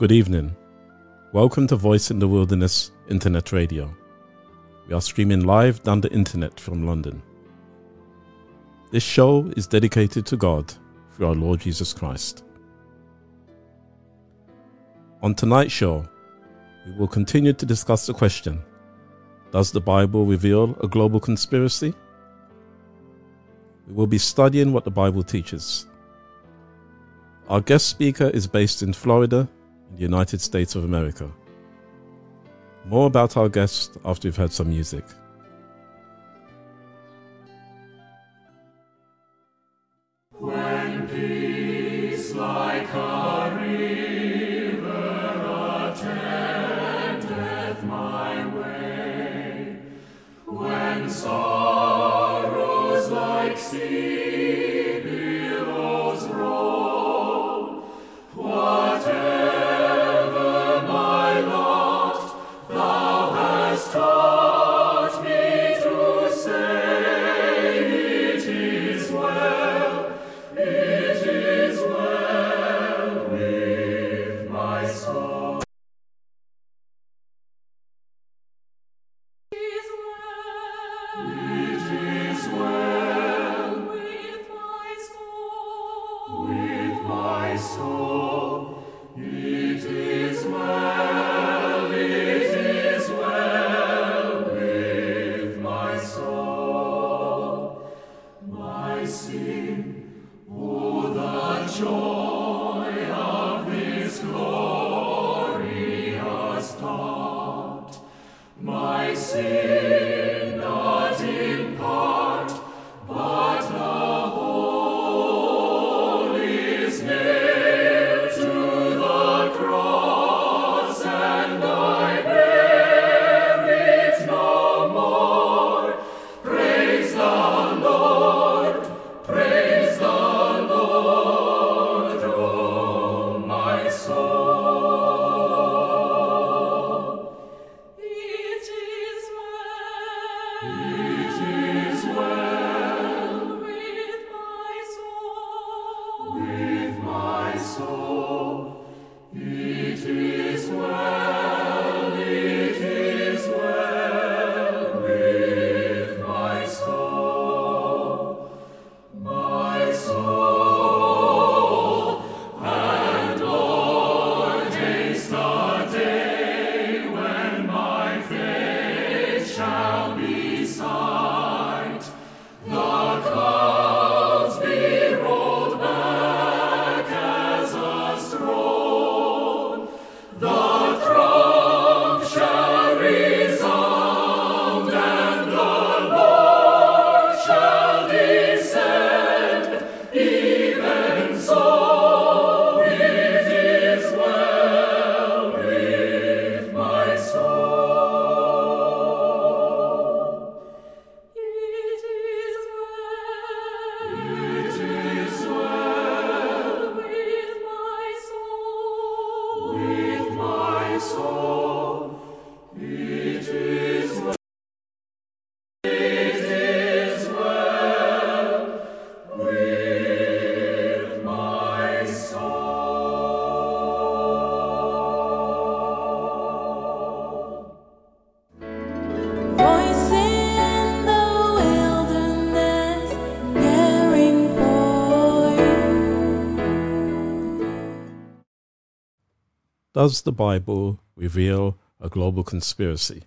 Good evening. Welcome to Voice in the Wilderness Internet Radio. We are streaming live down the internet from London. This show is dedicated to God through our Lord Jesus Christ. On tonight's show, we will continue to discuss the question Does the Bible reveal a global conspiracy? We will be studying what the Bible teaches. Our guest speaker is based in Florida, in the United States of America. More about our guest after we've heard some music. Does the Bible reveal a global conspiracy?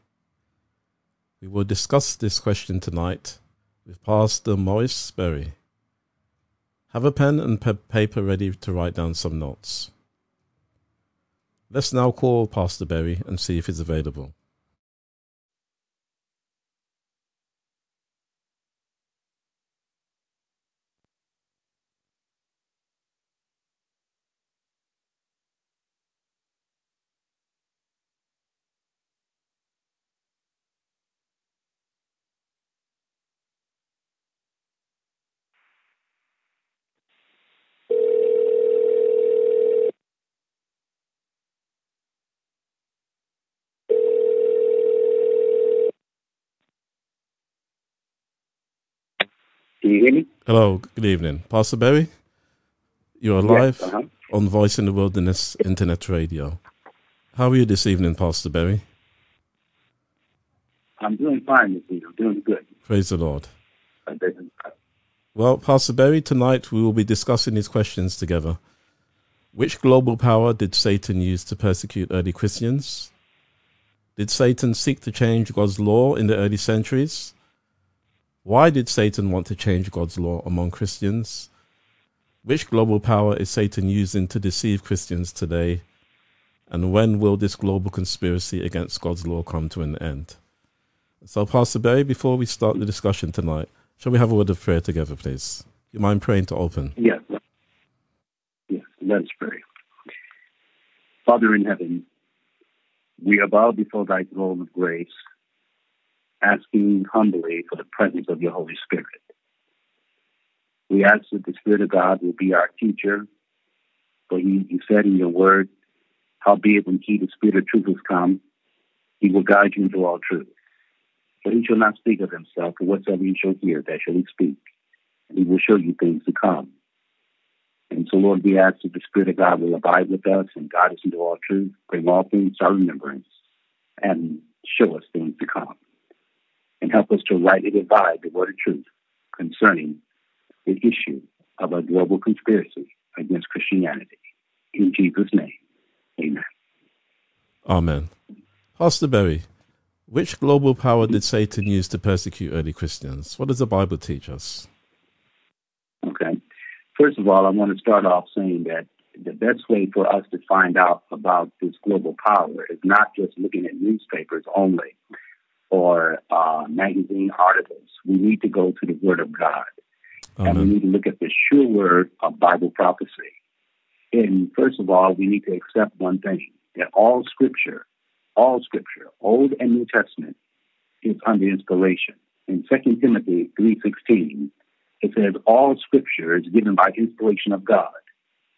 We will discuss this question tonight with Pastor Maurice Berry. Have a pen and pa- paper ready to write down some notes. Let's now call Pastor Berry and see if he's available. Can you hear me? Hello, good evening. Pastor Berry, you're Yes, live uh-huh. on Voice in the Wilderness Internet Radio. How are you this evening, Pastor Berry? I'm doing fine this evening. I'm doing good. Praise the Lord. Well, Pastor Berry, tonight we will be discussing these questions together. Which global power did Satan use to persecute early Christians? Did Satan seek to change God's law in the early centuries? Why did Satan want to change God's law among Christians? Which global power is Satan using to deceive Christians today? And when will this global conspiracy against God's law come to an end? So, Pastor Berry, before we start the discussion tonight, shall we have a word of prayer together, please? You mind praying to open? Yes. Yes. Let us pray. Father in heaven, we are bowed before thy throne of grace, asking humbly for the presence of your Holy Spirit. We ask that the Spirit of God will be our teacher, for you, you said in your word, howbeit when he, the Spirit of truth, has come, he will guide you into all truth. For he shall not speak of himself, but whatsoever he shall hear, that shall he speak. And he will show you things to come. And so, Lord, we ask that the Spirit of God will abide with us and guide us into all truth, bring all things to our remembrance, and show us things to come. And help us to rightly divide the word of truth concerning the issue of a global conspiracy against Christianity. In Jesus' name, amen. Amen. Pastor Berry, which global power did Satan use to persecute early Christians? What does the Bible teach us? Okay. First of all, I want to start off saying that the best way for us to find out about this global power is not just looking at newspapers only or uh, magazine articles. We need to go to the Word of God. And we need to look at the sure word of Bible prophecy. And first of all, we need to accept one thing that all scripture, all scripture, Old and New Testament, is under inspiration. In 2 Timothy 3.16, it says, all scripture is given by inspiration of God,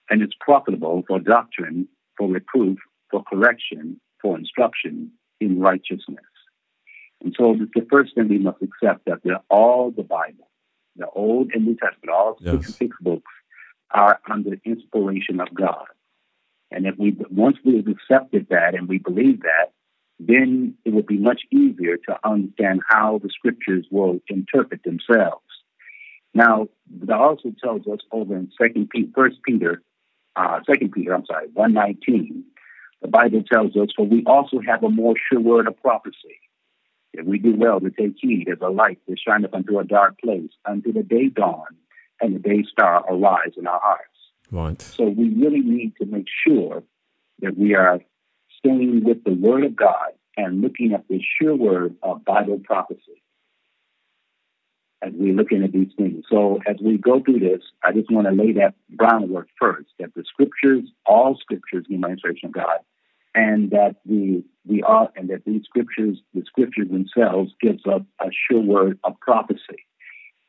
and it's profitable for doctrine, for reproof, for correction, for instruction in righteousness. And so the first thing we must accept that they're all the Bible, the Old and New Testament, all Yes. 66 books are under inspiration of God. And if we once we've accepted that and we believe that, then it will be much easier to understand how the scriptures will interpret themselves. Now, that also tells us over in Second Peter, First Peter, uh, Second Peter, I'm sorry, one nineteen. The Bible tells us, "For we also have a more sure word of prophecy. If we do well to take heed as a light that shineth unto a dark place, until the day dawn and the day star arise in our hearts." Right. So we really need to make sure that we are staying with the Word of God and looking at the sure word of Bible prophecy as we're looking at these things. So as we go through this, I just want to lay that groundwork first that the scriptures, all scriptures, in my inspiration of God, and that the we are and that these scriptures, the scriptures themselves, gives us a sure word of prophecy.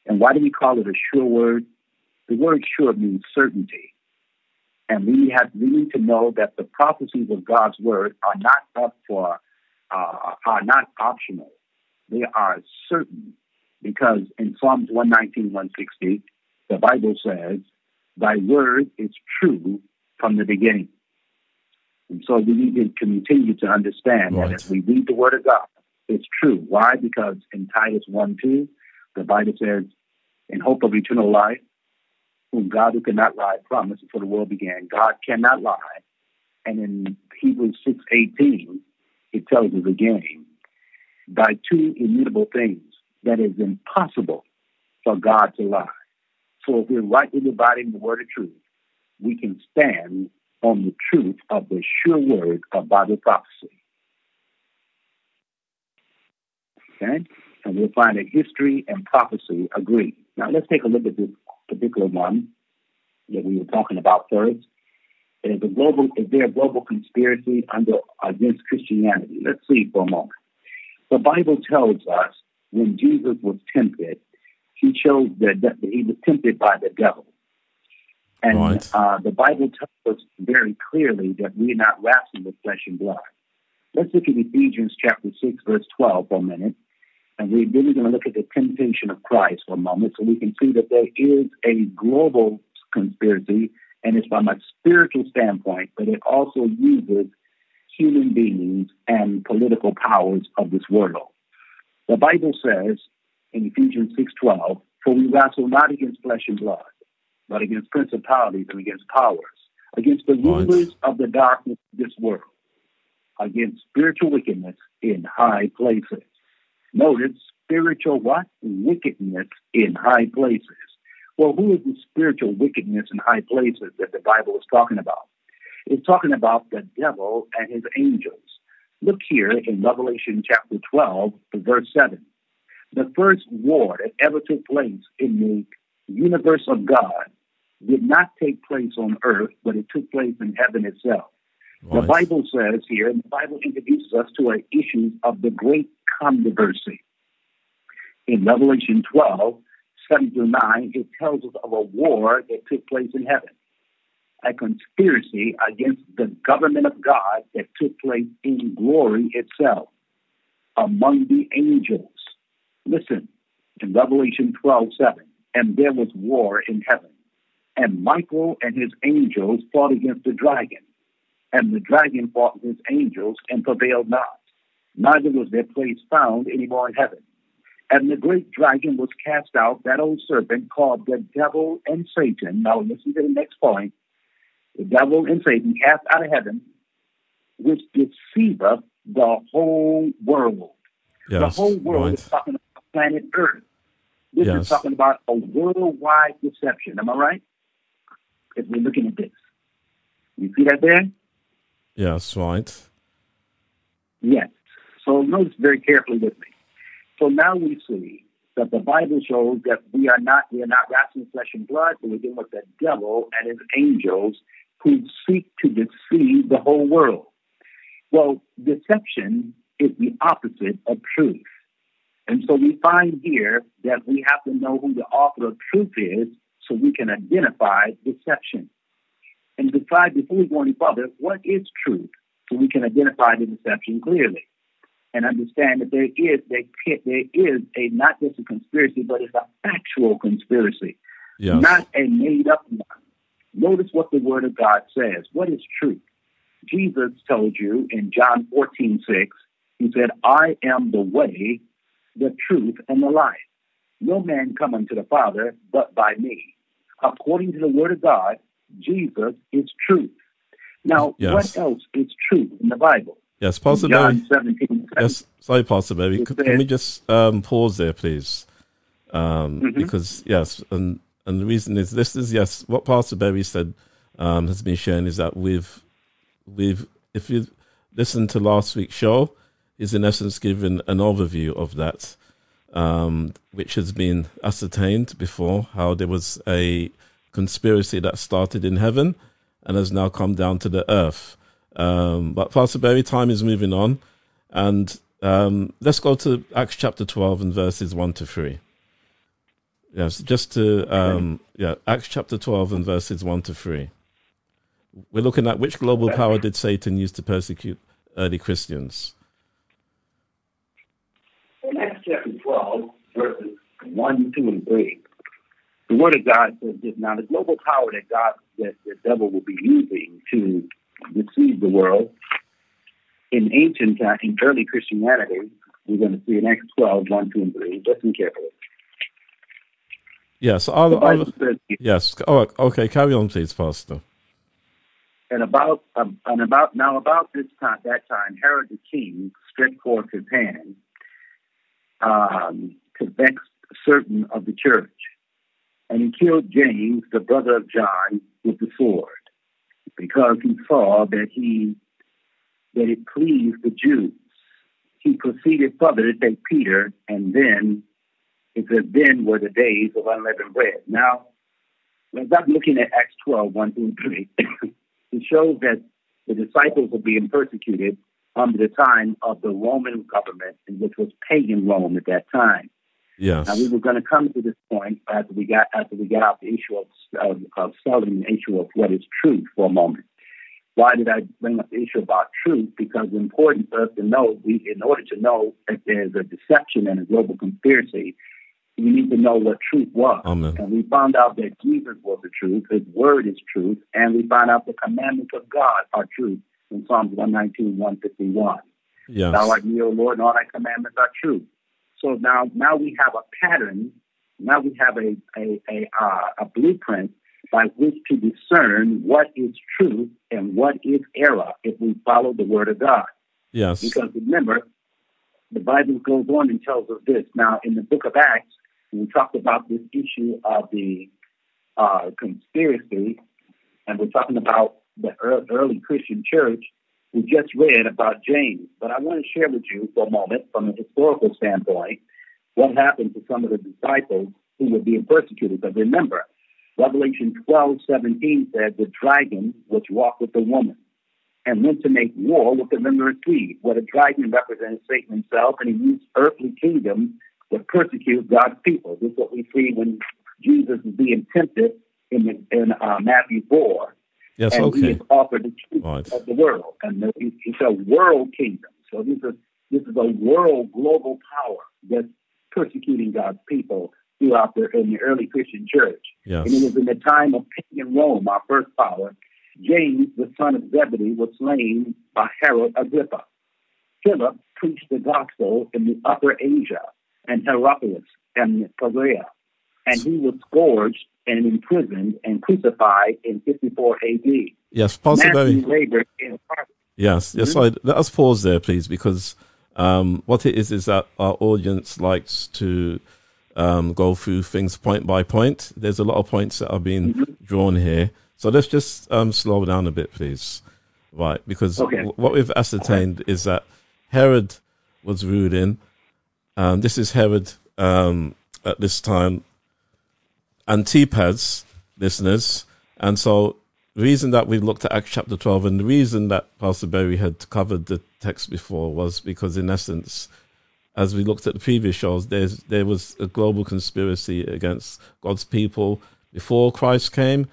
And why do we call it a sure word? The word sure means certainty. And we have we need to know that the prophecies of God's word are not up for uh, are not optional. They are certain because in Psalms 119, 160, the Bible says, Thy word is true from the beginning. And so we need to continue to understand Right. that as we read the word of God, it's true. Why? Because in Titus 1 2, the Bible says, In hope of eternal life, whom God who cannot lie promised before the world began. God cannot lie. And in Hebrews 6 18, it tells us again, by two immutable things that is impossible for God to lie. So if we're rightly dividing the word of truth, we can stand on the truth of the sure word of Bible prophecy. Okay? And we'll find that history and prophecy agree. Now let's take a look at this particular one that we were talking about first. Is a global is there a global conspiracy under against Christianity? Let's see for a moment. The Bible tells us when Jesus was tempted, he that, that he was tempted by the devil. And Right. uh, the Bible tells us very clearly that we're not wrestling with flesh and blood. Let's look at Ephesians chapter 6, verse 12 for a minute. And we're really going to look at the temptation of Christ for a moment so we can see that there is a global conspiracy and it's from a spiritual standpoint, but it also uses human beings and political powers of this world. The Bible says in Ephesians 6:12, "For we wrestle not against flesh and blood, but against principalities and against powers, against the rulers of the darkness of this world, against spiritual wickedness in high places." Notice spiritual what? Wickedness in high places. Well, who is the spiritual wickedness in high places that the Bible is talking about? It's talking about the devil and his angels. Look here in Revelation chapter 12, verse 7. The first war that ever took place in the universe of God did not take place on earth, but it took place in heaven itself. The Bible says here, and the Bible introduces us to an issue of the great controversy. In Revelation 12, 7 through 9, it tells us of a war that took place in heaven, a conspiracy against the government of God that took place in glory itself among the angels. Listen, in Revelation 12, 7, and there was war in heaven, and Michael and his angels fought against the dragon, and the dragon fought with his angels and prevailed not. Neither was their place found any more in heaven. And the great dragon was cast out, that old serpent called the devil and Satan. Now listen to the next point. The devil and Satan cast out of heaven, which deceiveth the whole world. the whole world is talking about planet Earth. This Yes. is talking about a worldwide deception. Am I right? If we're looking at this. You see that there? Yes. Right. Yes. So notice very carefully with me. So now we see that the Bible shows that we are not we are not wrestling flesh and blood, but we're dealing with the devil and his angels who seek to deceive the whole world. Well, deception is the opposite of truth. And so we find here that we have to know who the author of truth is so we can identify deception. And decide before we go any further, what is truth? So we can identify the deception clearly and understand that there is there, there is a not just a conspiracy, but it's a factual conspiracy, Yes. not a made up one. Notice what the Word of God says. What is truth? Jesus told you in John 14, 6, he said, I am the way, the truth, and the life. No man come unto the Father but by me. According to the Word of God, Jesus is truth. Now, Yes. what else is truth in the Bible? Yes. Pastor Berry. John 17, Yes, sorry, Pastor Berry. Could, says- can we just um, pause there, please? Um, Mhm. Because yes, and and the reason is this is yes, what Pastor Berry said um, has been shown is that we've we've if you listen to last week's show, is in essence given an overview of that, um, which has been ascertained before how there was a conspiracy that started in heaven and has now come down to the earth. Um, but Pastor Berry, time is moving on, and um, let's go to Acts chapter twelve and verses one to three. Yes, just to um, yeah, Acts chapter twelve and verses one to three. We're looking at which global power did Satan use to persecute early Christians? In Acts chapter 12, verses 1, 2, and 3, the Word of God says this. Now, the global power that God, that the devil will be using to deceive the world in ancient time, in early Christianity, we're going to see in Acts 12, 1, 2, and 3. Listen carefully. Yes, The I'll, Bible I'll, says, yes. Oh, okay. Carry on, please, Pastor. and about um, and about now about this time that time Herod the king stretched forth his hand um, to vex certain of the church, And he killed James, the brother of John, with the sword, because he saw that he that it pleased the Jews. He proceeded further to take Peter, and then it says, then were the days of unleavened bread. Now, as I'm looking at Acts 12, 1 through 3, it shows that the disciples were being persecuted under the time of the Roman government, which was pagan Rome at that time. Yes. Now we were going to come to this point after we got after we got out the issue of, of, of selling the issue of what is truth for a moment. Why did I bring up the issue about truth? Because it's important for us to know we in order to know if there's a deception and a global conspiracy, we need to know what truth was. Amen. And we found out that Jesus was the truth, his word is truth, and we found out the commandments of God are truth in Psalms 119, 151. Yes. Thou art me, O Lord, and all thy commandments are true. So now, now we have a pattern. Now we have a a a, uh, a blueprint by which to discern what is truth and what is error if we follow the Word of God. Yes. Because remember, the Bible goes on and tells us this. Now, in the Book of Acts, we talked about this issue of the uh, conspiracy, and we're talking about the early Christian church. We just read about James, but I want to share with you for a moment, from a historical standpoint, what happened to some of the disciples who were being persecuted. But remember, Revelation 12, 17 said the dragon which walked with the woman and went to make war with the member of seed, where the dragon represented Satan himself, and he used earthly kingdoms to persecute God's people. This is what we see when Jesus is being tempted in, in uh, Matthew 4 Yes. and he Okay. is offered the truth Right. of the world. And it's a world kingdom. So this is this is a world global power that's persecuting God's people throughout the in the early Christian church. Yes. And it was in the time of pagan Rome, our first power. James, the son of Zebedee, was slain by Herod Agrippa. Philip preached the gospel in the Upper Asia and Hierapolis and Perea, and he was scourged and imprisoned and crucified in 54 A.D. Yes. Pastor Berry. Matthew labored in. Yes, yes. So let us pause there, please, because um, what it is is that our audience likes to um, go through things point by point. There's a lot of points that are being drawn here, so let's just um, slow down a bit, please. Right, because Okay. w- what we've ascertained is that Herod was ruling. Um, this is Herod um, at this time. Antipas, listeners, and so the reason that we looked at Acts chapter 12 and the reason that Pastor Berry had covered the text before was because, in essence, as we looked at the previous shows, there's, there was a global conspiracy against God's people before Christ came,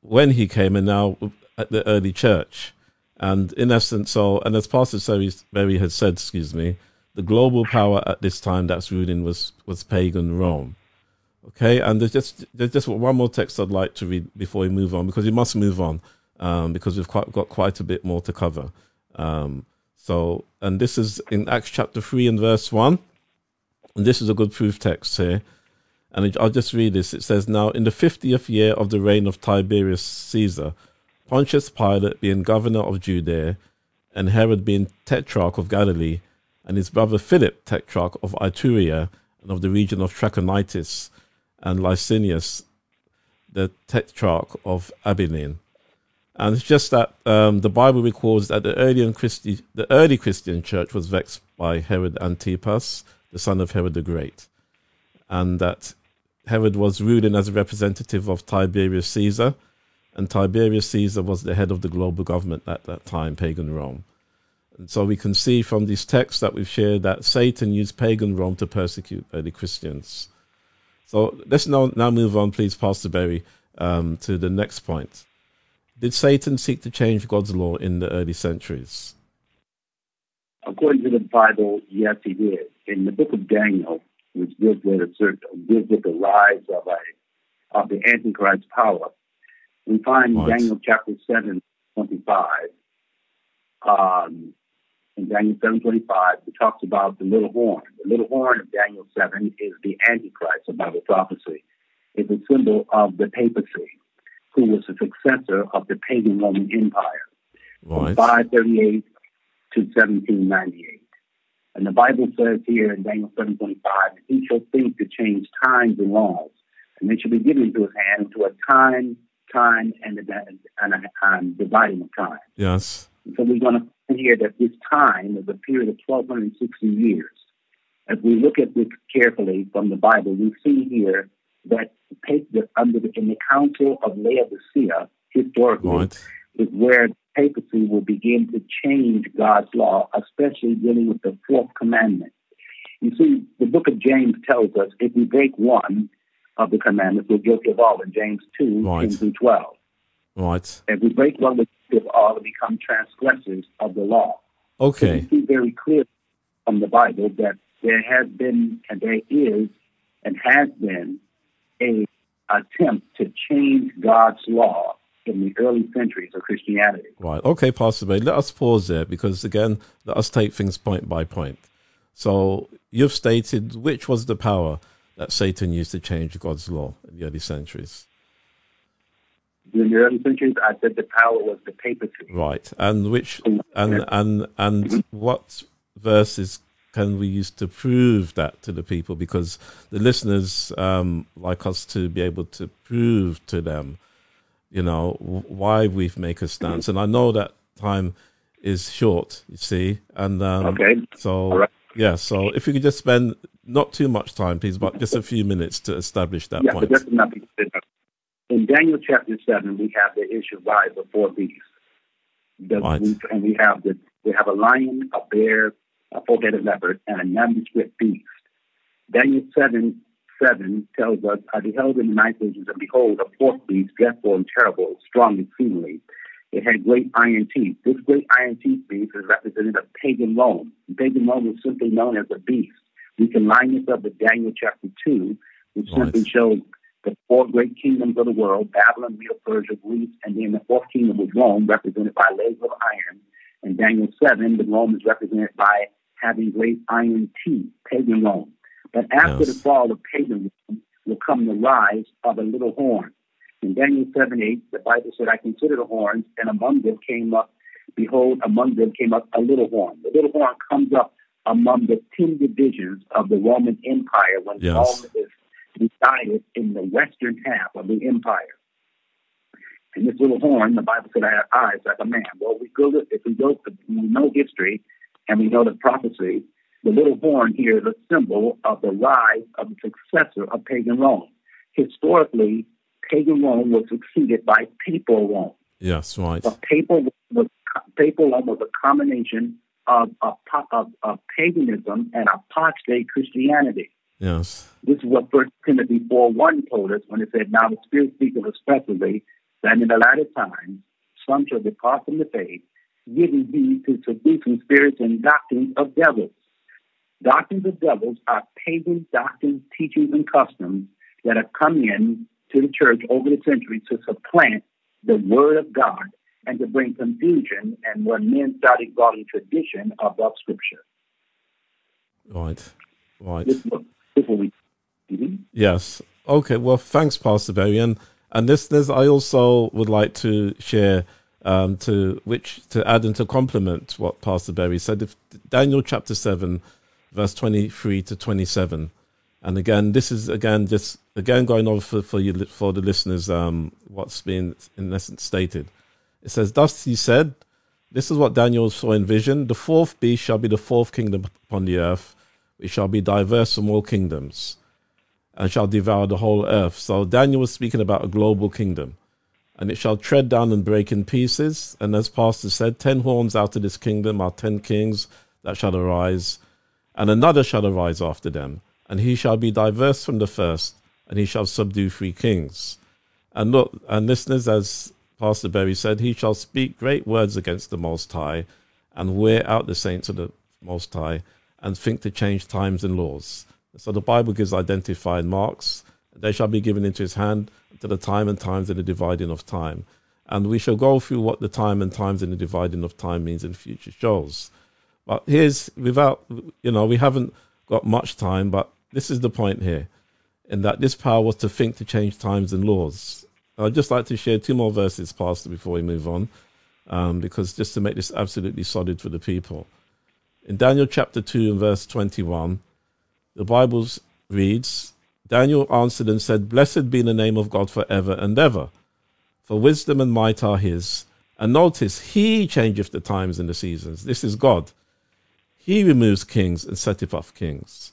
when he came, and now at the early church. And in essence, so, and as Pastor Berry- had said, excuse me, the global power at this time that's ruling was, was pagan Rome. Okay, and there's just there's just one more text I'd like to read before we move on because we must move on um, because we've quite, got quite a bit more to cover. Um, so, and this is in Acts chapter three and verse one, and this is a good proof text here. And I'll just read this. It says, "Now in the fiftieth year of the reign of Tiberius Caesar, Pontius Pilate being governor of Judea, and Herod being tetrarch of Galilee, and his brother Philip tetrarch of Iturea and of the region of Trachonitis." And Lysanias, the tetrarch of Abilene. And it's just that um, the Bible records that the early, Christi- the early Christian church was vexed by Herod Antipas, the son of Herod the Great, and that Herod was ruling as a representative of Tiberius Caesar, and Tiberius Caesar was the head of the global government at that time, pagan Rome. And so we can see from these texts that we've shared that Satan used pagan Rome to persecute early Christians. So let's now, now move on, please, Pastor Berry, um, to the next point. Did Satan seek to change God's law in the early centuries? According to the Bible, yes, he did. In the book of Daniel, which deals with a certain, deals with the rise of a of the Antichrist power, we find Right. Daniel chapter seven twenty five. Um, in Daniel seven twenty five, it talks about the little horn. The little horn of Daniel seven is the Antichrist, of Bible prophecy. It's a symbol of the papacy, who was the successor of the pagan Roman Empire from 538 to 1798. And the Bible says here in Daniel 7.25, he shall think to change times and laws, and they shall be given into his hand to a time, time, and a, and a um, dividing of time. Yes. So we're going to here that this time is a period of 1,260 years. As we look at this carefully from the Bible, we see here that that under the, in the Council of Laodicea, historically, Right. is where papacy will begin to change God's law, especially dealing with the fourth commandment. You see, the book of James tells us if we break one of the commandments, we're guilty of all in James 2, Right. 10 through 12. Right. If we break one, of all become transgressors of the law. So Okay. we see very clear from the Bible that there has been and there is and has been a attempt to change God's law in the early centuries of Christianity. Right. Okay, Pastor Bay, let us pause there because, again, let us take things point by point. So, you've stated which was the power that Satan used to change God's law in the early centuries. In the early centuries, I said the power was the papacy. Right. And which, and, and, and what verses can we use to prove that to the people? Because the listeners um, like us to be able to prove to them, you know, why we make a stance. And I know that time is short, you see. And um, Okay. so, right. yeah, so if you could just spend not too much time, please, but just a few minutes to establish that Yeah, point. that's nothing. In Daniel chapter seven, we have the issue of rise of four beasts. The- we- and we have the we have a lion, a bear, a four-headed leopard, and a nondescript beast. Daniel seven seven tells us, "I beheld in the night visions, and behold, a fourth beast, dreadful and terrible, strong exceedingly. It had great iron teeth. This great iron teeth beast is represented of pagan Rome. Pagan Rome was simply known as a beast. We can line this up with Daniel chapter two, which Right. simply shows the four great kingdoms of the world Babylon, Medo Persia, Greece, and then the fourth kingdom was Rome, represented by legs of iron. In Daniel 7, the Rome is represented by having great iron teeth, pagan Rome. But after Yes. the fall of pagan Rome will come the rise of a little horn. In Daniel 7 8, the Bible said, I considered the horns, and among them came up, behold, among them came up a little horn. The little horn comes up among the 10 divisions of the Roman Empire when Yes. Rome is resided in the western half of the empire. And this little horn, the Bible said, I had eyes like a man. Well, we go if we go, to, we know history and we know the prophecy. The little horn here is a symbol of the rise of the successor of pagan Rome. Historically, pagan Rome was succeeded by papal Rome. yes, right. Papal was papal Rome was a combination of, of, of, of paganism and apostate Christianity. Yes. This is what First Timothy 4 1 told us when it said, Now the Spirit speaks expressly that in the latter times some shall depart from the faith, giving heed to seducing spirits and doctrines of devils. Doctrines of devils are pagan doctrines, teachings, and customs that have come in to the church over the centuries to supplant the Word of God and to bring confusion and when men started calling tradition above Scripture. Right. Right. This Mhm. Yes. Okay. Well, thanks, Pastor Berry. And, and listeners, I also would like to share um, to which to add and to complement what Pastor Berry said. If Daniel chapter seven, verse twenty-three to twenty-seven, and again, this is again just again going over for for you for the listeners um, what's been in essence stated. It says, "Thus he said." This is what Daniel saw in vision. The fourth beast shall be the fourth kingdom upon the earth, which shall be diverse from all kingdoms and shall devour the whole earth. So Daniel was speaking about a global kingdom. And it shall tread down and break in pieces. And as Pastor said, ten horns out of this kingdom are ten kings that shall arise, and another shall arise after them. And he shall be diverse from the first, and he shall subdue three kings. And look, and listeners, as Pastor Berry said, he shall speak great words against the Most High, and wear out the saints of the Most High, and think to change times and laws. So the Bible gives identified marks. They shall be given into his hand to the time and times and the dividing of time. And we shall go through what the time and times and the dividing of time means in future shows. But here's without you know, we haven't got much time, but this is the point here. In that this power was to think to change times and laws. I'd just like to share two more verses, Pastor, before we move on, um, because just to make this absolutely solid for the people. In Daniel chapter 2 and verse 21, the Bible reads, Daniel answered and said, Blessed be the name of God forever and ever. For wisdom and might are his. And notice, he changeth the times and the seasons. This is God. He removes kings and setteth up kings.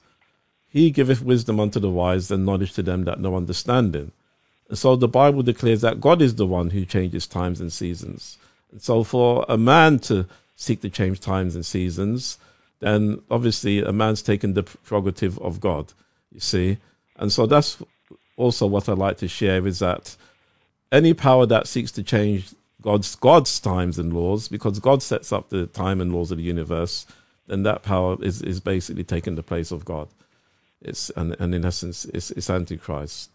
He giveth wisdom unto the wise and knowledge to them that know understanding. And so the Bible declares that God is the one who changes times and seasons. And so for a man to seek to change times and seasons, then obviously a man's taken the prerogative of God, you see. And so that's also what I like to share is that any power that seeks to change God's God's times and laws, because God sets up the time and laws of the universe, then that power is, is basically taking the place of God. It's and, and in essence it's, it's antichrist.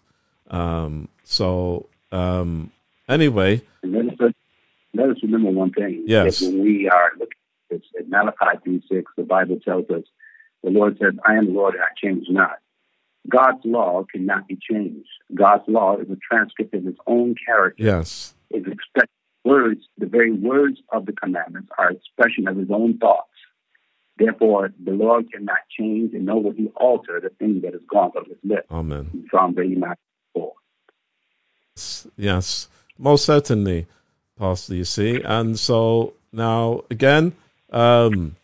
Um, so um, anyway, let us, let us remember one thing. Yes. When we are looking this, at Malachi 3 6, the Bible tells us, the Lord said, I am the Lord and I change not. God's law cannot be changed. God's law is a transcript of his own character. yes, His expect words, the very words of the commandments are expression of his own thoughts. Therefore, the Lord cannot change and nor will he alter the thing that has gone from his lips. Amen. In Psalm 89 4. Yes, most certainly, Pastor. You see, and so now again, um,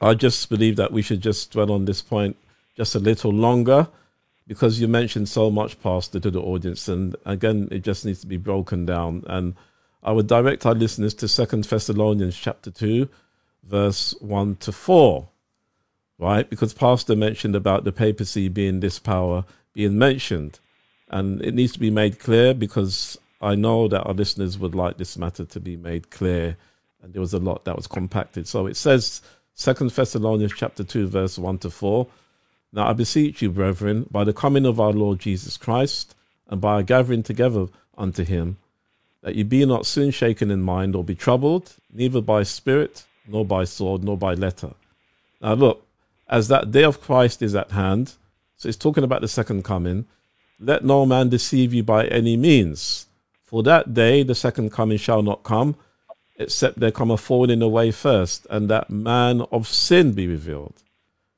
I just believe that we should just dwell on this point just a little longer because you mentioned so much, Pastor, to the audience, and again, it just needs to be broken down. And I would direct our listeners to Second Thessalonians chapter two, verse one to four, right? Because Pastor mentioned about the papacy being this power being mentioned and it needs to be made clear because I know that our listeners would like this matter to be made clear, and there was a lot that was compacted. So it says, Second Thessalonians chapter two, verse one to four. Now I beseech you, brethren, by the coming of our Lord Jesus Christ, and by our gathering together unto him, that ye be not soon shaken in mind or be troubled, neither by spirit, nor by sword, nor by letter. Now look, as that day of Christ is at hand, so it's talking about the second coming. Let no man deceive you by any means. For that day the second coming shall not come, except there come a falling away first, and that man of sin be revealed,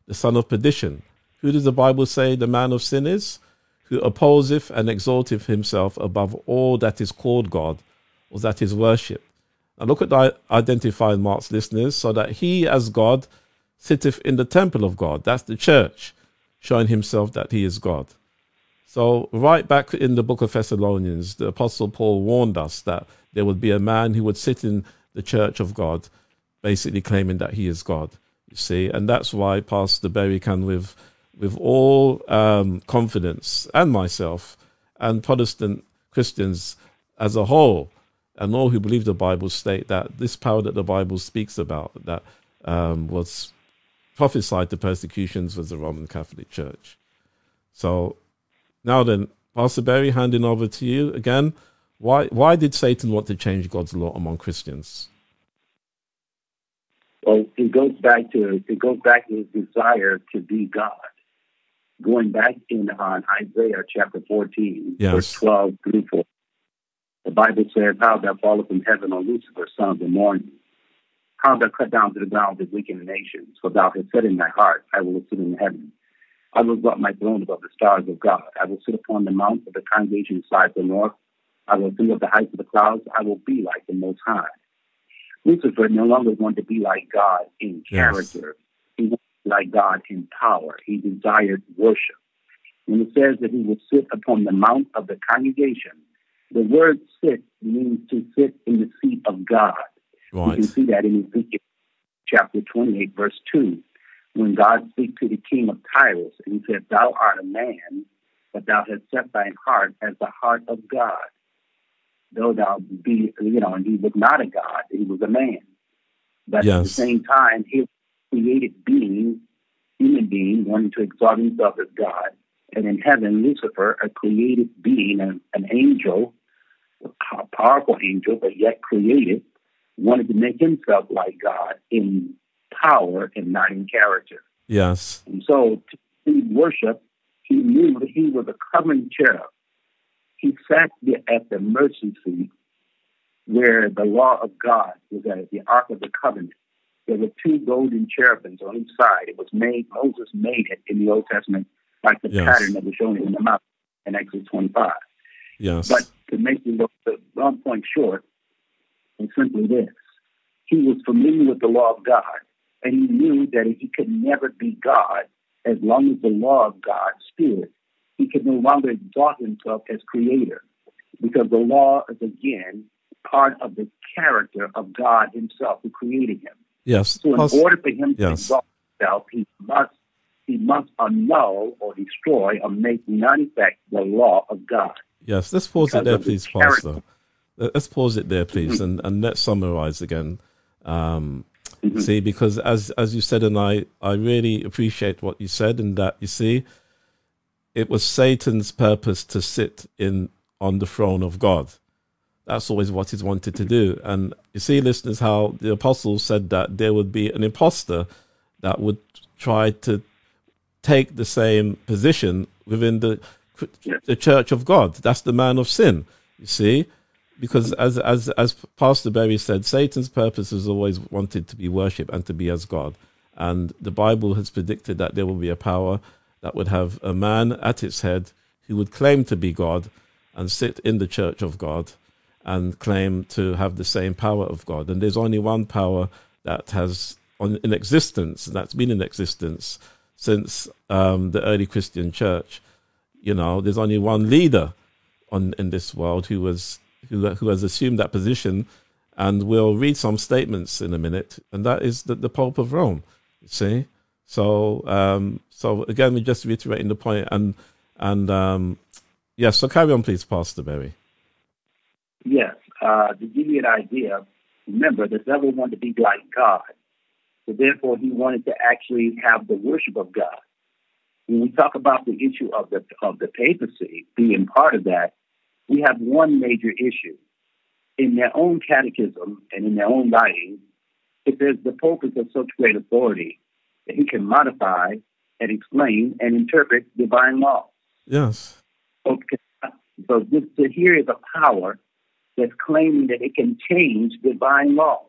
the son of perdition. Who does the Bible say the man of sin is? Who opposeth and exalteth himself above all that is called God, or that is worshipped. Now look at the identified marks, listeners, so that he as God sitteth in the temple of God. That's the church, showing himself that he is God. So, right back in the book of Thessalonians, the Apostle Paul warned us that there would be a man who would sit in the church of God, basically claiming that he is God. You see, and that's why Pastor Berry can, with with all um, confidence, and myself, and Protestant Christians as a whole, and all who believe the Bible state that this power that the Bible speaks about that um, was prophesied to persecutions was the Roman Catholic Church. So now then, Pastor Berry, handing over to you again. Why why did Satan want to change God's law among Christians? Well, it goes back to it goes back to his desire to be God. Going back in on Isaiah chapter 14, Yes. verse 12 through 4. The Bible says, How thou fallest from heaven, O Lucifer, son of the morning. How thou cut down to the ground the wicked nations. For thou hast said in thy heart, I will sit in heaven. I will exalt my throne above the stars of God. I will sit upon the mount of the congregation side of the north. I will ascend up the heights of the clouds. I will be like the Most High. Lucifer no longer wanted to be like God in Yes. character. He wanted to be like God in power. He desired worship. When it says that he will sit upon the mount of the congregation, the word sit means to sit in the seat of God. You can see that in Ezekiel chapter 28, verse 2, when God speaks to the king of Tyrus, and he said, Thou art a man, but thou hast set thine heart as the heart of God. Though thou be, you know, and he was not a God, he was a man. But at the same time, he created being, human being, wanting to exalt himself as God. And in heaven, Lucifer, a created being, an, an angel, a powerful angel, but yet created, wanted to make himself like God in power and not in character. Yes. And so to worship, he knew that he was a covering cherub. He sat there at the mercy seat where the law of God was at the Ark of the Covenant. There were two golden cherubims on each side. It was made, Moses made it in the Old Testament like the Yes. pattern that was shown in the mount in Exodus 25. Yes. But to make the, the long point short, it's simply this. He was familiar with the law of God, and he knew that he could never be God as long as the law of God stood. He could no longer exalt himself as creator because the law is, again, part of the character of God himself who created him. yes. So in Pas- order for him to yes. exalt himself, he must he must annul or destroy or make non-effect the law of God. Yes, let's pause it there, please, character. Pastor. Let- Let's pause it there, please, and, and let's summarize again. Um, Mm-hmm. See, because as as you said, and I I really appreciate what you said, and that you see, it was Satan's purpose to sit in on the throne of God. That's always what he's wanted to do. And you see, listeners, how the apostles said that there would be an impostor that would try to take the same position within the the church of God. That's the man of sin. You see, because as as as Pastor Berry said, Satan's purpose has always wanted to be worshipped and to be as God. And the Bible has predicted that there will be a power that would have a man at its head who would claim to be God and sit in the church of God and claim to have the same power of God. And there's only one power that has on, in existence, that's been in existence since um, the early Christian church. You know, there's only one leader on in this world who was who who has assumed that position, and we'll read some statements in a minute, and that is the, the Pope of Rome. See, so um, so again, we're just reiterating the point, and and um, yes, so carry on, please, Pastor Berry. Yes, uh, to give you an idea, remember the devil wanted to be like God, so therefore he wanted to actually have the worship of God. When we talk about the issue of the of the papacy being part of that, we have one major issue. In their own catechism and in their own writing, it says the Pope is of such great authority that he can modify and explain and interpret divine law. Yes, So, so this so here is a power that's claiming that it can change divine laws.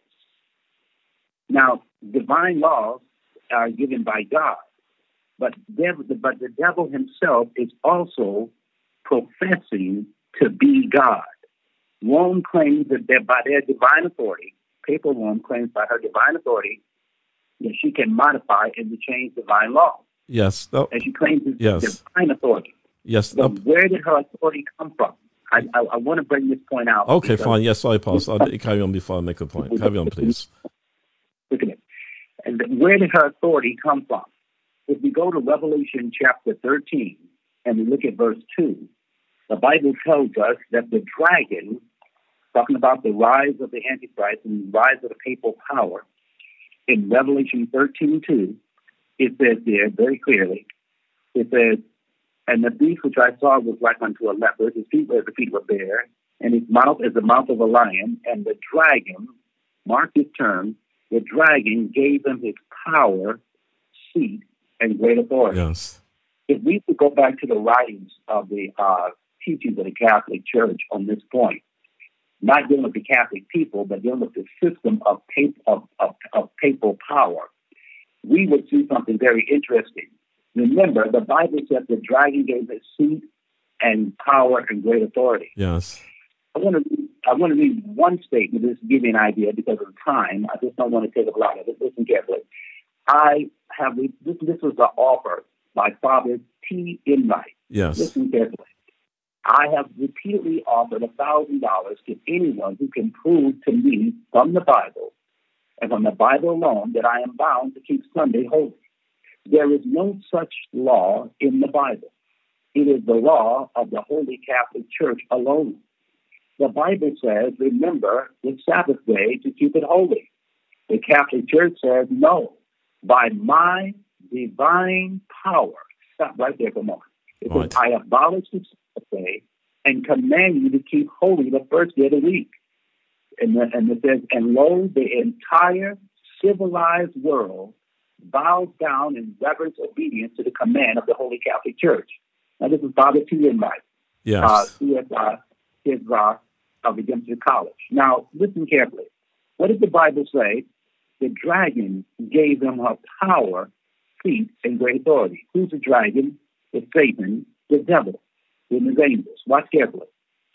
Now, divine laws are given by God, but devil, but the devil himself is also professing to be God. Rome claims that by their divine authority, papal Rome claims by her divine authority that she can modify and change divine law. yes, no, And she claims it's Yes. divine authority. yes. But no, where did her authority come from? I, I, I want to bring this point out. okay, fine. Yes, sorry, Pastor. I'll uh, carry on before I make a point. Carry on, please. Look at it. And where did her authority come from? If we go to Revelation chapter 13 and we look at verse 2, the Bible tells us that the dragon, talking about the rise of the Antichrist and the rise of the papal power, in Revelation 13 2, it says there very clearly, it says, And the beast which I saw was like unto a leopard, his feet were as the feet of a bear, and his mouth as the mouth of a lion, and the dragon, mark his term, the dragon gave him his power, seat, and great authority. Yes, If we could go back to the writings of the uh, teachings of the Catholic Church on this point, not dealing with the Catholic people, but dealing with the system of, pap- of, of, of papal power, we would see something very interesting. Remember, the Bible says the dragon gave his seat and power and great authority. yes, I want to read, I want to read one statement just to give you an idea because of time. I just don't want to take up a lot of it. Listen carefully. I have this. This was an offer by Father T. Enright. yes, Listen carefully. I have repeatedly offered a thousand dollars to anyone who can prove to me from the Bible and from the Bible alone that I am bound to keep Sunday holy. There is no such law in the Bible. It is the law of the Holy Catholic Church alone. The Bible says, remember the Sabbath day to keep it holy. The Catholic Church says, no, by my divine power. Stop right there for a moment. It Right. says, I abolish the Day and command you to keep holy the first day of the week. And, the, and it says, and lo, the entire civilized world bows down in reverence obedience to the command of the Holy Catholic Church. Now, this is Father T. Enright yes, uh, is uh, his uh, of Redemption College. Now, listen carefully. What does the Bible say? The dragon gave them her power, feet, and great authority. Who's the dragon? The Satan, the devil, with his angels. Watch carefully.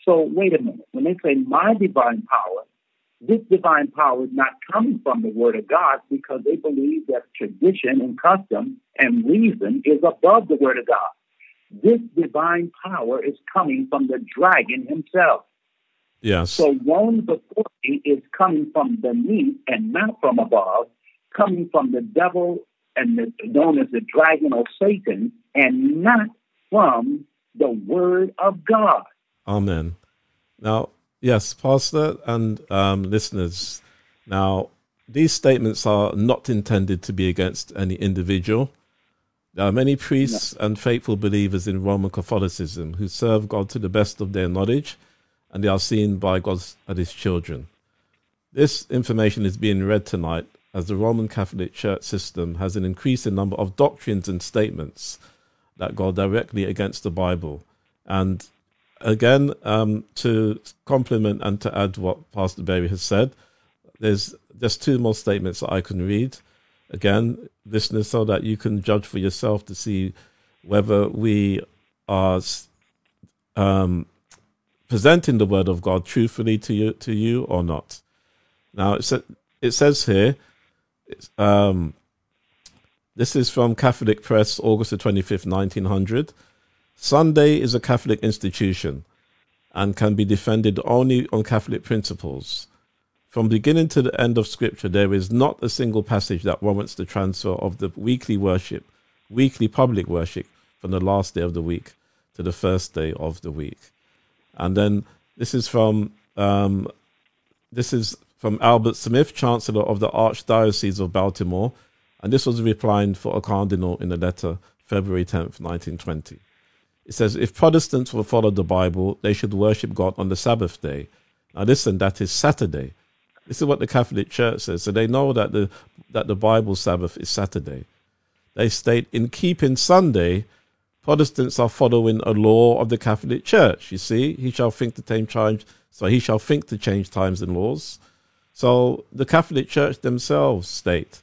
So wait a minute. When they say my divine power, this divine power is not coming from the Word of God because they believe that tradition and custom and reason is above the Word of God. This divine power is coming from the dragon himself. Yes. So Rome's authority is coming from beneath and not from above, coming from the devil and the, known as the dragon or Satan, and not from the Word of God. Amen. Now, yes, Pastor and um, listeners. Now, these statements are not intended to be against any individual. There are many priests and faithful believers in Roman Catholicism who serve God to the best of their knowledge, and they are seen by God as His children. This information is being read tonight as the Roman Catholic Church system has an increasing number of doctrines and statements that go directly against the Bible. And again, um, to complement and to add what Pastor Berry has said, there's just two more statements that I can read. Again, listeners, so that you can judge for yourself to see whether we are um, presenting the word of God truthfully to you, to you or not. Now, it, it says here, um, this is from Catholic Press, August the 25th, 1900. Sunday is a Catholic institution and can be defended only on Catholic principles. From beginning to the end of Scripture, there is not a single passage that warrants the transfer of the weekly worship, weekly public worship, from the last day of the week to the first day of the week. And then this is from um, this is from Albert Smith, Chancellor of the Archdiocese of Baltimore, and this was replying for a cardinal in a letter February 10th, 1920. It says, if Protestants will follow the Bible, they should worship God on the Sabbath day. Now listen, that is Saturday. This is what the Catholic Church says. So they know that the that the Bible Sabbath is Saturday. They state in keeping Sunday, Protestants are following a law of the Catholic Church. You see, he shall think to change times, so he shall think to change times and laws. So the Catholic Church themselves state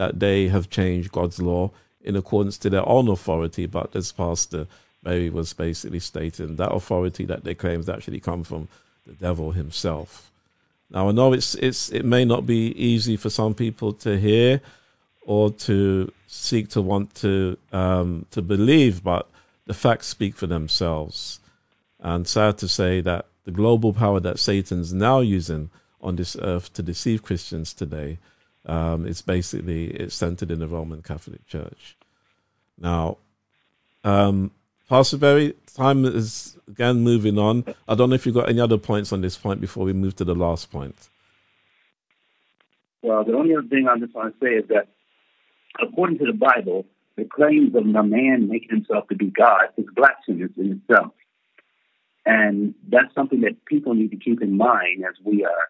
that they have changed God's law in accordance to their own authority, but as Pastor Berry was basically stating, that authority that they claim has actually come from the devil himself. Now I know it's it's it may not be easy for some people to hear or to seek to want to um, to believe, but the facts speak for themselves. And sad to say that the global power that Satan's now using on this earth to deceive Christians today um, is basically it's centered in the Roman Catholic Church. Now, um, Pastor Berry, time is again moving on. I don't know if you've got any other points on this point before we move to the last point. Well, the only other thing I just want to say is that according to the Bible, the claims of a man making himself to be God is blasphemous in itself. And that's something that people need to keep in mind as we are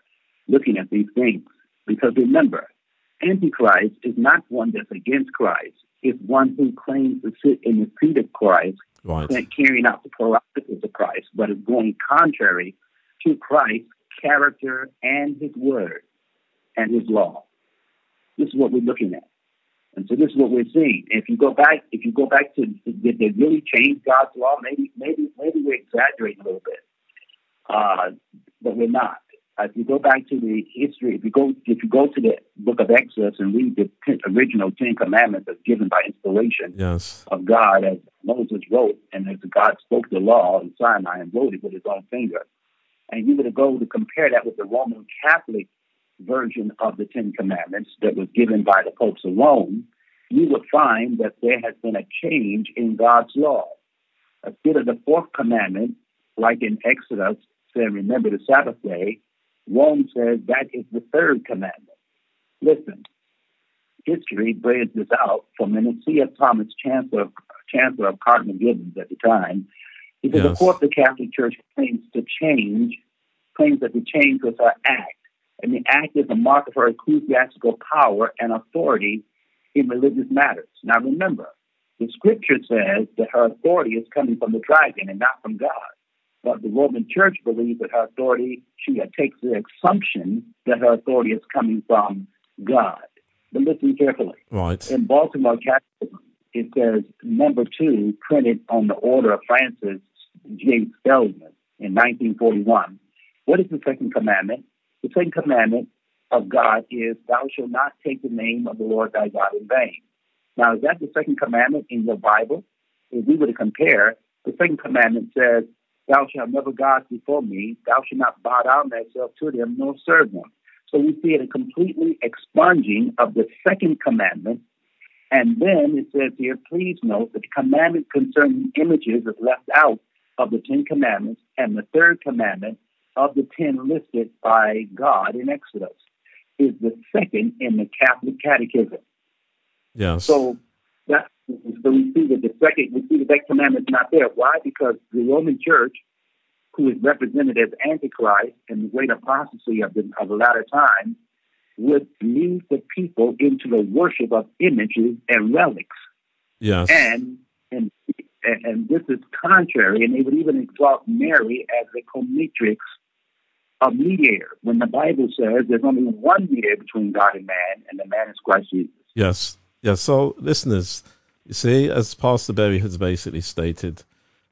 looking at these things. Because remember, Antichrist is not one that's against Christ. It's one who claims to sit in the seat of Christ, Right. carrying out the prerogatives of Christ, but is going contrary to Christ's character and his word and his law. This is what we're looking at. And so this is what we're seeing. If you go back, if you go back to did they really change God's law? Maybe, maybe, maybe we're exaggerating a little bit, uh, but we're not. If you go back to the history, if you go, if you go to the Book of Exodus and read the ten, original Ten Commandments as given by inspiration Yes. of God, as Moses wrote, and as God spoke the law in Sinai and wrote it with his own finger, and you were to go to compare that with the Roman Catholic version of the Ten Commandments that was given by the popes of Rome, you would find that there has been a change in God's law. Instead of the fourth commandment, like in Exodus, saying, remember the Sabbath day, Rome says that is the third commandment. Listen, history bears this out from Menacea Thomas, Chancellor, Chancellor of Cardinal Gibbons at the time. He said, Yes. of course, the Catholic Church claims to change, claims that the change was her act. And the act is a mark of her ecclesiastical power and authority in religious matters. Now remember, the scripture says that her authority is coming from the dragon and not from God. But the Roman Church believes that her authority, she takes the assumption that her authority is coming from God. But listen carefully. Right. In Baltimore Catechism, it says number two, printed on the order of Francis J. Spellman in 1941. What is the second commandment? The second commandment of God is, Thou shalt not take the name of the Lord thy God in vain. Now, is that the second commandment in your Bible? If we were to compare, the second commandment says, Thou shalt never gods before me, thou shalt not bow down thyself to them, nor serve them. So we see it a completely expunging of the second commandment. And then it says here, please note that the commandment concerning images is left out of the Ten Commandments and the third commandment of the ten listed by God in Exodus is the second in the Catholic Catechism. Yes. So that so we see that the second we see that that commandment is not there. Why? Because the Roman Church, who is represented as Antichrist and the great apostasy of the of the latter time, would lead the people into the worship of images and relics. yes. And and and, this is contrary, and they would even exalt Mary as the comitrix of mediator, when the Bible says there's only one mediator between God and man, and the man is Christ Jesus. Yes. Yes. So, listeners, you see, as Pastor Berry has basically stated,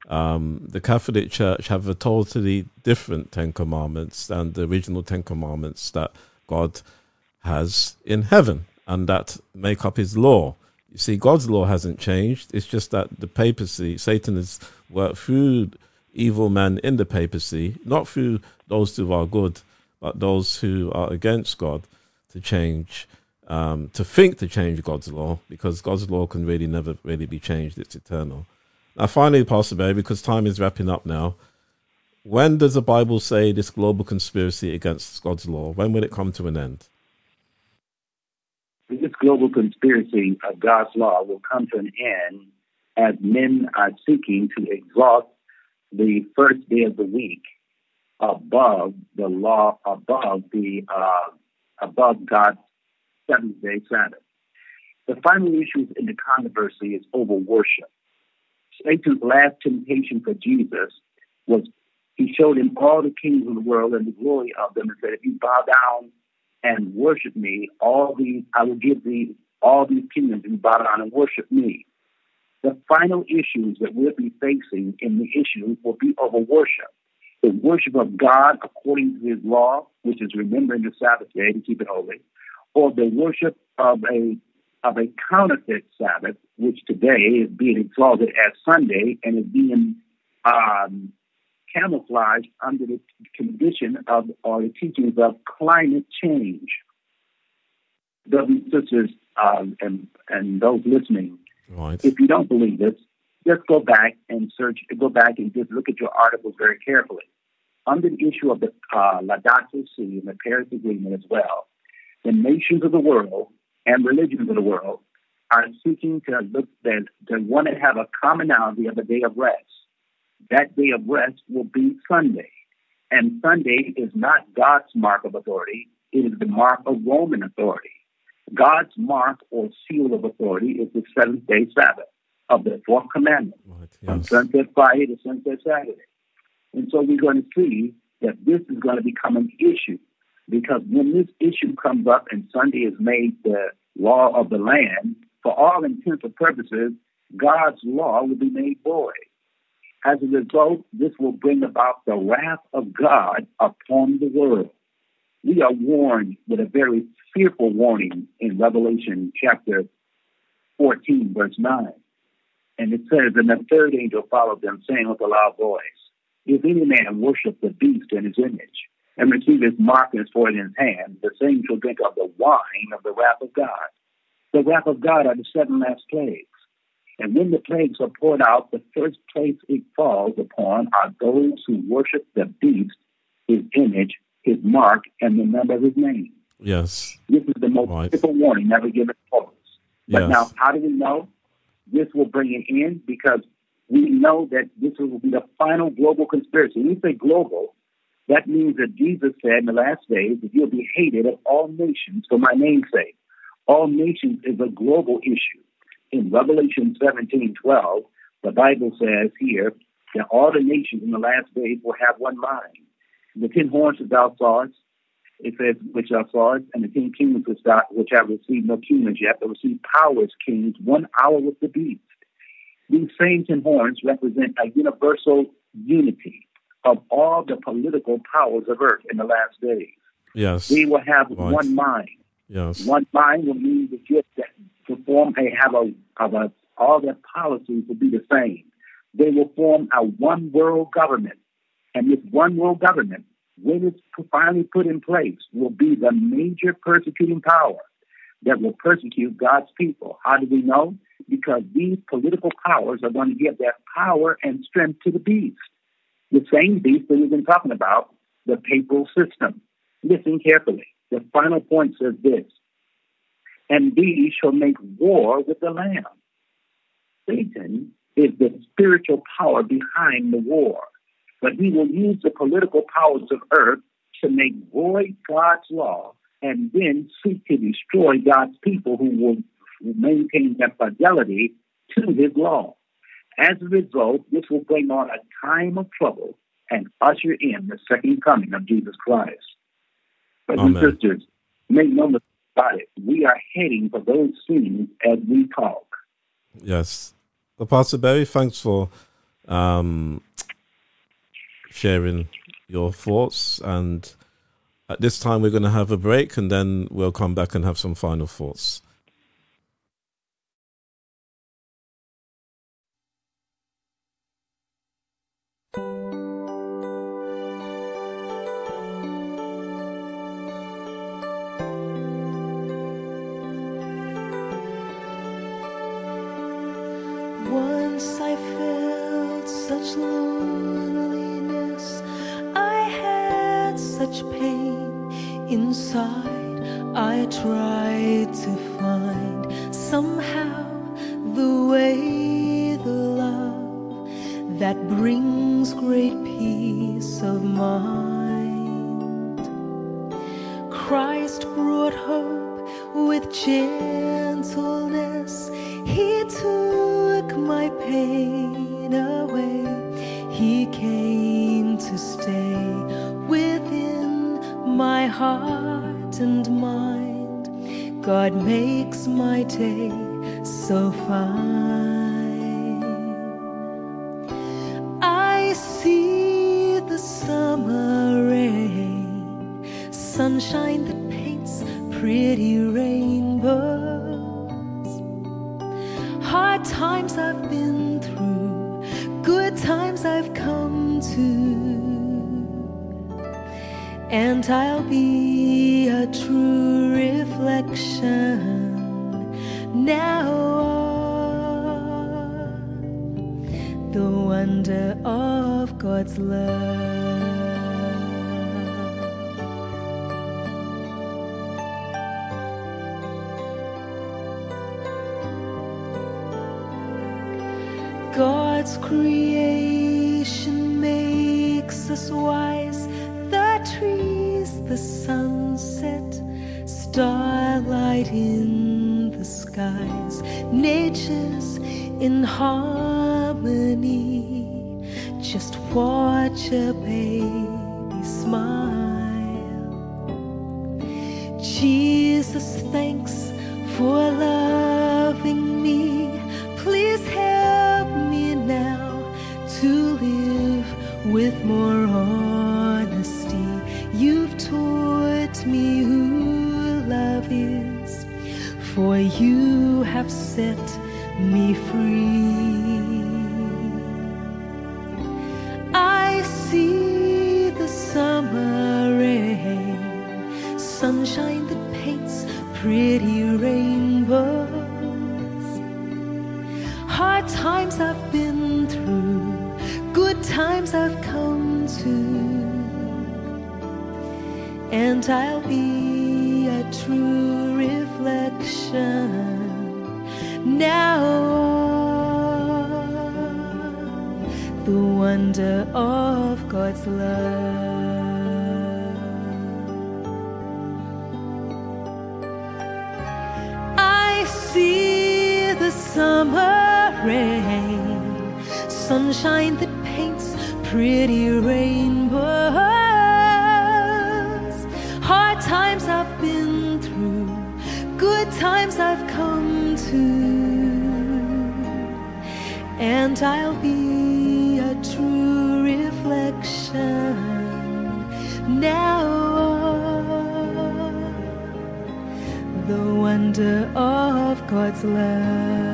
um, the Catholic Church have a totally different Ten Commandments than the original Ten Commandments that God has in heaven and that make up his law. You see, God's law hasn't changed. It's just that the papacy, Satan has worked through evil men in the papacy, not through those who are good, but those who are against God to change, um, to think to change God's law, because God's law can really never really be changed. It's eternal. Now, finally, Pastor Berry, because time is wrapping up now, when does the Bible say this global conspiracy against God's law? When will it come to an end? This global conspiracy of God's law will come to an end as men are seeking to exalt the first day of the week above the law, above the uh, above God's seventh day Sabbath. The final issue in the controversy is over worship. Satan's last temptation for Jesus was he showed him all the kings of the world and the glory of them and said, If you bow down and worship me, all these I will give thee all these kingdoms and bow down and worship me. The final issues that we'll be facing in the issue will be over worship. The worship of God according to his law, which is remembering the Sabbath day to keep it holy, or the worship of a of a counterfeit Sabbath, which today is being exalted as Sunday and is being um, camouflaged under the condition of or the teachings of climate change. Brothers and sisters, um, and and those listening, Right. if you don't believe this, just go back and search. Go back and just look at your articles very carefully. Under the issue of the uh, Laudato Si and the Paris Agreement as well, the nations of the world and religions of the world are seeking to look that they want to have a commonality of a day of rest. That day of rest will be Sunday, and Sunday is not God's mark of authority; it is the mark of Roman authority. God's mark or seal of authority is the seventh day Sabbath of the fourth commandment Right. from Yes. sunset Friday to sunset Saturday. And so we're going to see that this is going to become an issue because when this issue comes up and Sunday is made the law of the land, for all intents and purposes, God's law will be made void. As a result, this will bring about the wrath of God upon the world. We are warned with a very fearful warning in Revelation chapter 14, verse 9. And it says, And the third angel followed them, saying with a loud voice, If any man worship the beast and his image, and receive his mark and his forehead in his hand, the same shall drink of the wine of the wrath of God. The wrath of God are the seven last plagues. And when the plagues are poured out, the first place it falls upon are those who worship the beast, his image, his mark, and the number of his name. Yes. This is the most Right. simple warning never given to us. But Yes. now, how do we know this will bring an end? Because we know that this will be the final global conspiracy. When we say global, that means that Jesus said in the last days that you'll be hated of all nations for my name's sake. All nations is a global issue. In Revelation 17 12, the Bible says here that all the nations in the last days will have one mind. The ten horns that thou sawest, It says, which are swords, and the ten kingdoms which, I, which have received no kingdoms yet, but received power as kings, one hour with the beast. These same ten horns represent a universal unity of all the political powers of earth in the last days. Yes. We will have Right. one mind. Yes. One mind will mean the gift that to form a have a of a all their policies will be the same. They will form a one world government. And this one world government, when it's finally put in place, will be the major persecuting power that will persecute God's people. How do we know? Because these political powers are going to give their power and strength to the beast. The same beast that we've been talking about, the papal system. Listen carefully. The final point says this And these shall make war with the Lamb. Satan is the spiritual power behind the war, but he will use the political powers of earth to make void God's law and then seek to destroy God's people who will maintain their fidelity to his law. As a result, this will bring on a time of trouble and usher in the second coming of Jesus Christ. Brothers and Amen. sisters, make no mistake about it. We are heading for those scenes as we talk. Yes. Well, Pastor Berry, thanks for um, sharing your thoughts. And at this time, we're going to have a break and then we'll come back and have some final thoughts. Inside. I tried to find somehow the way, the love that brings great peace of mind. So fine. Starlight in the skies, nature's in harmony. Just watch a baby smile. Jesus, thanks for loving me. Please help me now to live with more sunshine that paints pretty rainbows. Hard times I've been through, good times I've come to, and I'll be a true reflection now. The wonder of God's love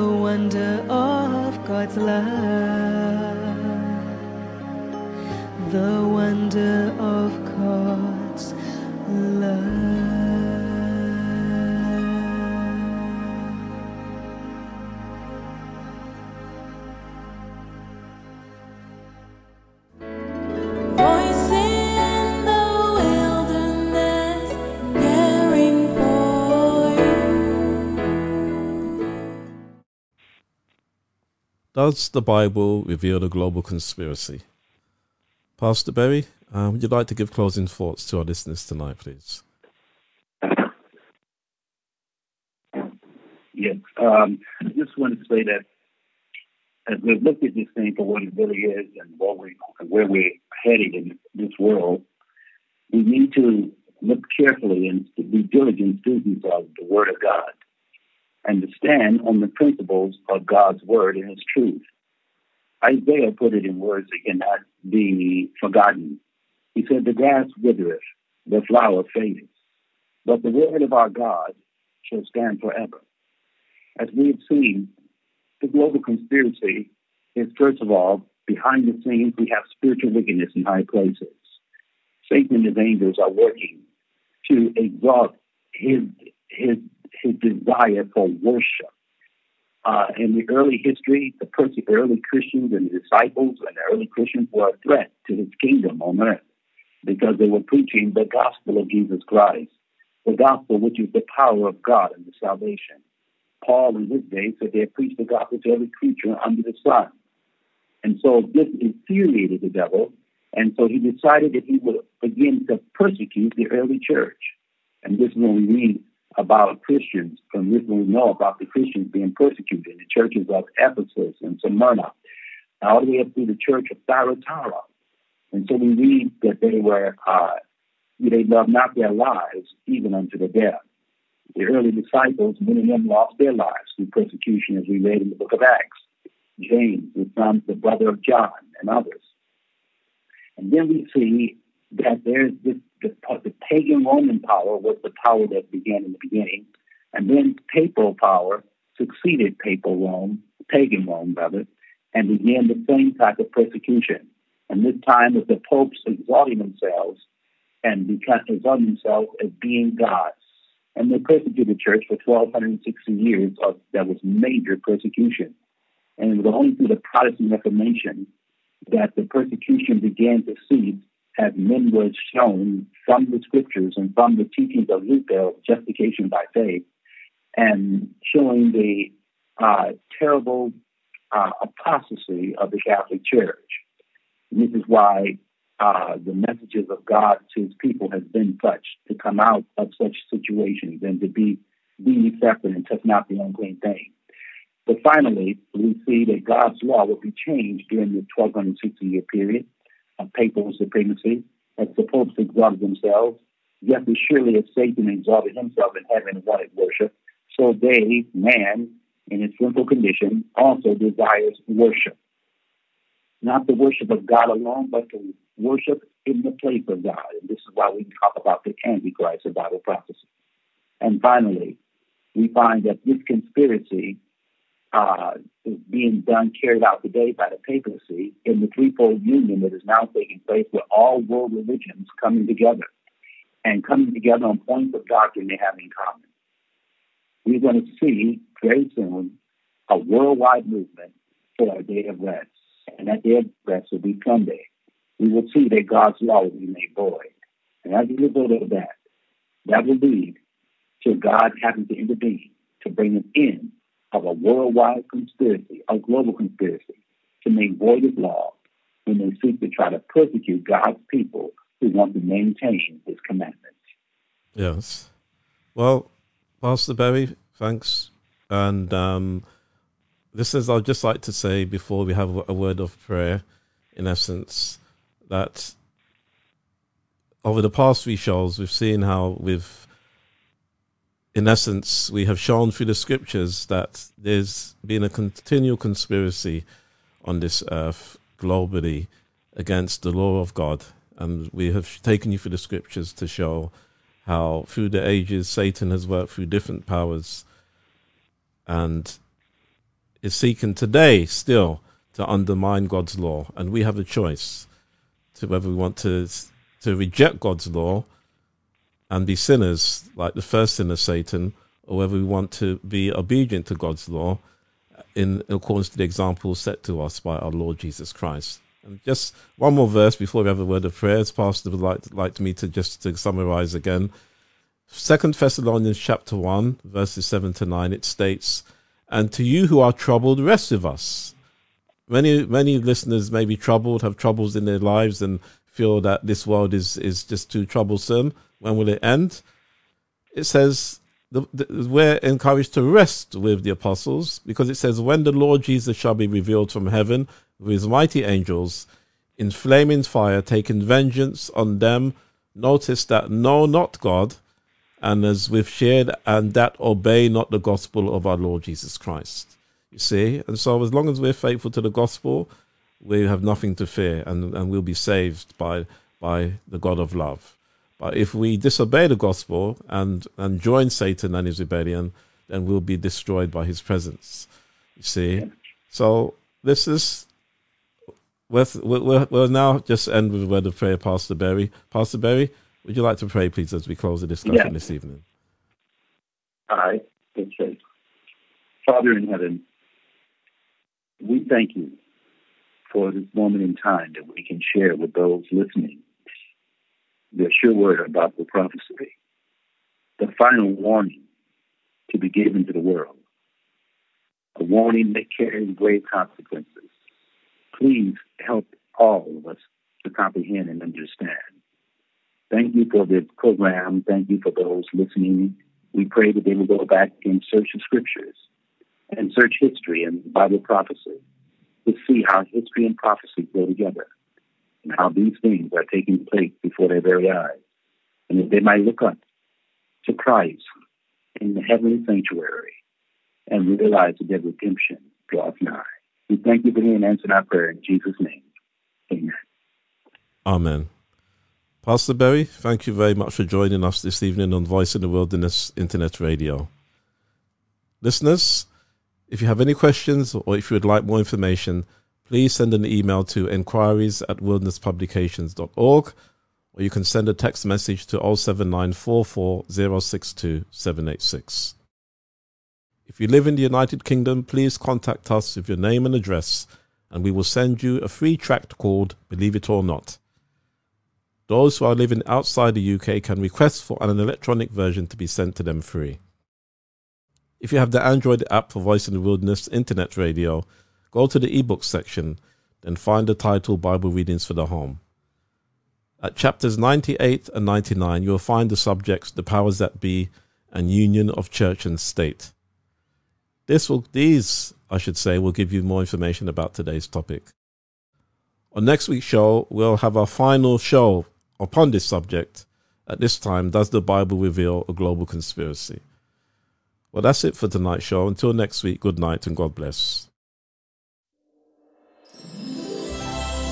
the wonder of God's love, the wonder of Does the Bible reveal a global conspiracy? Pastor Berry, uh, would you like to give closing thoughts to our listeners tonight, please? Yes. Um, I just want to say that as we look at this thing for what it really is and what we, where we're headed in this world, we need to look carefully and be diligent students of the Word of God and to stand on the principles of God's Word and his truth. Isaiah put it in words that cannot be forgotten. He said, The grass withereth, the flower fadeth, but the word of our God shall stand forever. As we have seen, the global conspiracy is, first of all, behind the scenes, we have spiritual wickedness in high places. Satan and his angels are working to exalt his, his, his desire for worship. Uh, in the early history, the early Christians and the disciples and the early Christians were a threat to his kingdom on earth because they were preaching the gospel of Jesus Christ, the gospel which is the power of God and the salvation. Paul in his day said they preached the gospel to every creature under the sun. And so this infuriated the devil, and so he decided that he would begin to persecute the early church. And this is when we read about Christians, from this we know about the Christians being persecuted in the churches of Ephesus and Smyrna, all the way up through the church of Thyatira. And so we read that they were, uh, they loved not their lives even unto the death. The early disciples, many of them lost their lives through persecution, as we read in the book of Acts. James, the son, the brother of John, and others. And then we see that there's this, the, the pagan Roman power was the power that began in the beginning, and then papal power succeeded papal Rome, pagan Rome rather, and began the same type of persecution. And this time with the popes exalting themselves and become, exalting themselves as being gods. And they persecuted the church for 1,260 years. Of, that was major persecution. And it was only through the Protestant Reformation that the persecution began to cease as men were shown from the scriptures and from the teachings of Luther, justification by faith, and showing the uh, terrible uh, apostasy of the Catholic Church. And this is why uh, the messages of God to his people has been such to come out of such situations and to be be separate and touch not the unclean thing. But finally, we see that God's law will be changed during the 1260 year period of papal supremacy as the popes exalted themselves. Just as surely as Satan exalted himself in heaven and wanted worship, so they, man, in his sinful condition, also desires worship. Not the worship of God alone, but to worship in the place of God. And this is why we talk about the Antichrist of Bible prophecy. And finally, we find that this conspiracy uh, is being done, carried out today by the papacy in the threefold union that is now taking place with all world religions coming together and coming together on points of doctrine they have in common. We're going to see very soon a worldwide movement for a day of rest, and that day of rest will be Sunday. We will see that God's law will be made void. And as a result of that, that will lead to God having to intervene to bring an end of a worldwide conspiracy, a global conspiracy, to make void of law when they seek to try to persecute God's people who want to maintain his commandments. Yes. Well, Pastor Berry, thanks. And um, this is, I'd just like to say before we have a word of prayer, in essence, that over the past few shows, we've seen how we've in essence, we have shown through the scriptures that there's been a continual conspiracy on this earth globally against the law of God. And we have taken you through the scriptures to show how, through the ages, Satan has worked through different powers and is seeking today still to undermine God's law. And we have a choice to whether we want to, to reject God's law and be sinners like the first sinner, Satan, or whether we want to be obedient to God's law in accordance to the example set to us by our Lord Jesus Christ. And just one more verse before we have a word of prayers, Pastor would like, like me to just to summarize again. Second Thessalonians chapter one, verses seven to nine, it states, And to you who are troubled, rest with us. Many many listeners may be troubled, have troubles in their lives and feel that this world is, is just too troublesome. When will it end? It says the, the, we're encouraged to rest with the apostles because it says, When the Lord Jesus shall be revealed from heaven with his mighty angels in flaming fire, taking vengeance on them, notice that know not God, and as we've shared, and that obey not the gospel of our Lord Jesus Christ. You see? And so, as long as we're faithful to the gospel, we have nothing to fear and, and we'll be saved by, by the God of love. But if we disobey the gospel and, and join Satan and his rebellion, then we'll be destroyed by his presence. You see? So this is, we'll, we'll, we'll now just end with a word of prayer, Pastor Berry. Pastor Berry, would you like to pray, please, as we close the discussion Yeah. this evening? All right. Let's pray. Father in heaven, we thank you for this moment in time that we can share with those listening the sure word about the prophecy, the final warning to be given to the world, a warning that carries grave consequences. Please help all of us to comprehend and understand. Thank you for this program. Thank you for those listening. We pray that they will go back and search the scriptures and search history and Bible prophecy to see how history and prophecy go together and how these things are taking place before their very eyes. And that they might look up to Christ in the heavenly sanctuary and realize that their redemption draws nigh. We thank you for hearing and answering our prayer in Jesus' name. Amen. Amen. Pastor Berry, thank you very much for joining us this evening on Voice in the Wilderness Internet Radio. Listeners, if you have any questions or if you would like more information, please send an email to enquiries at wildernesspublications.org or you can send a text message to 07944062786. If you live in the United Kingdom, please contact us with your name and address and we will send you a free tract called Believe It or Not. Those who are living outside the UK can request for an electronic version to be sent to them free. If you have the Android app for Voice in the Wilderness Internet Radio, go to the ebook section, then find the title Bible Readings for the Home. At chapters 98 and 99, you will find the subjects The Powers That Be and Union of Church and State. This will, these, I should say, will give you more information about today's topic. On next week's show, we'll have our final show upon this subject. At this time, does the Bible reveal a global conspiracy? Well, that's it for tonight's show. Until next week, good night and God bless.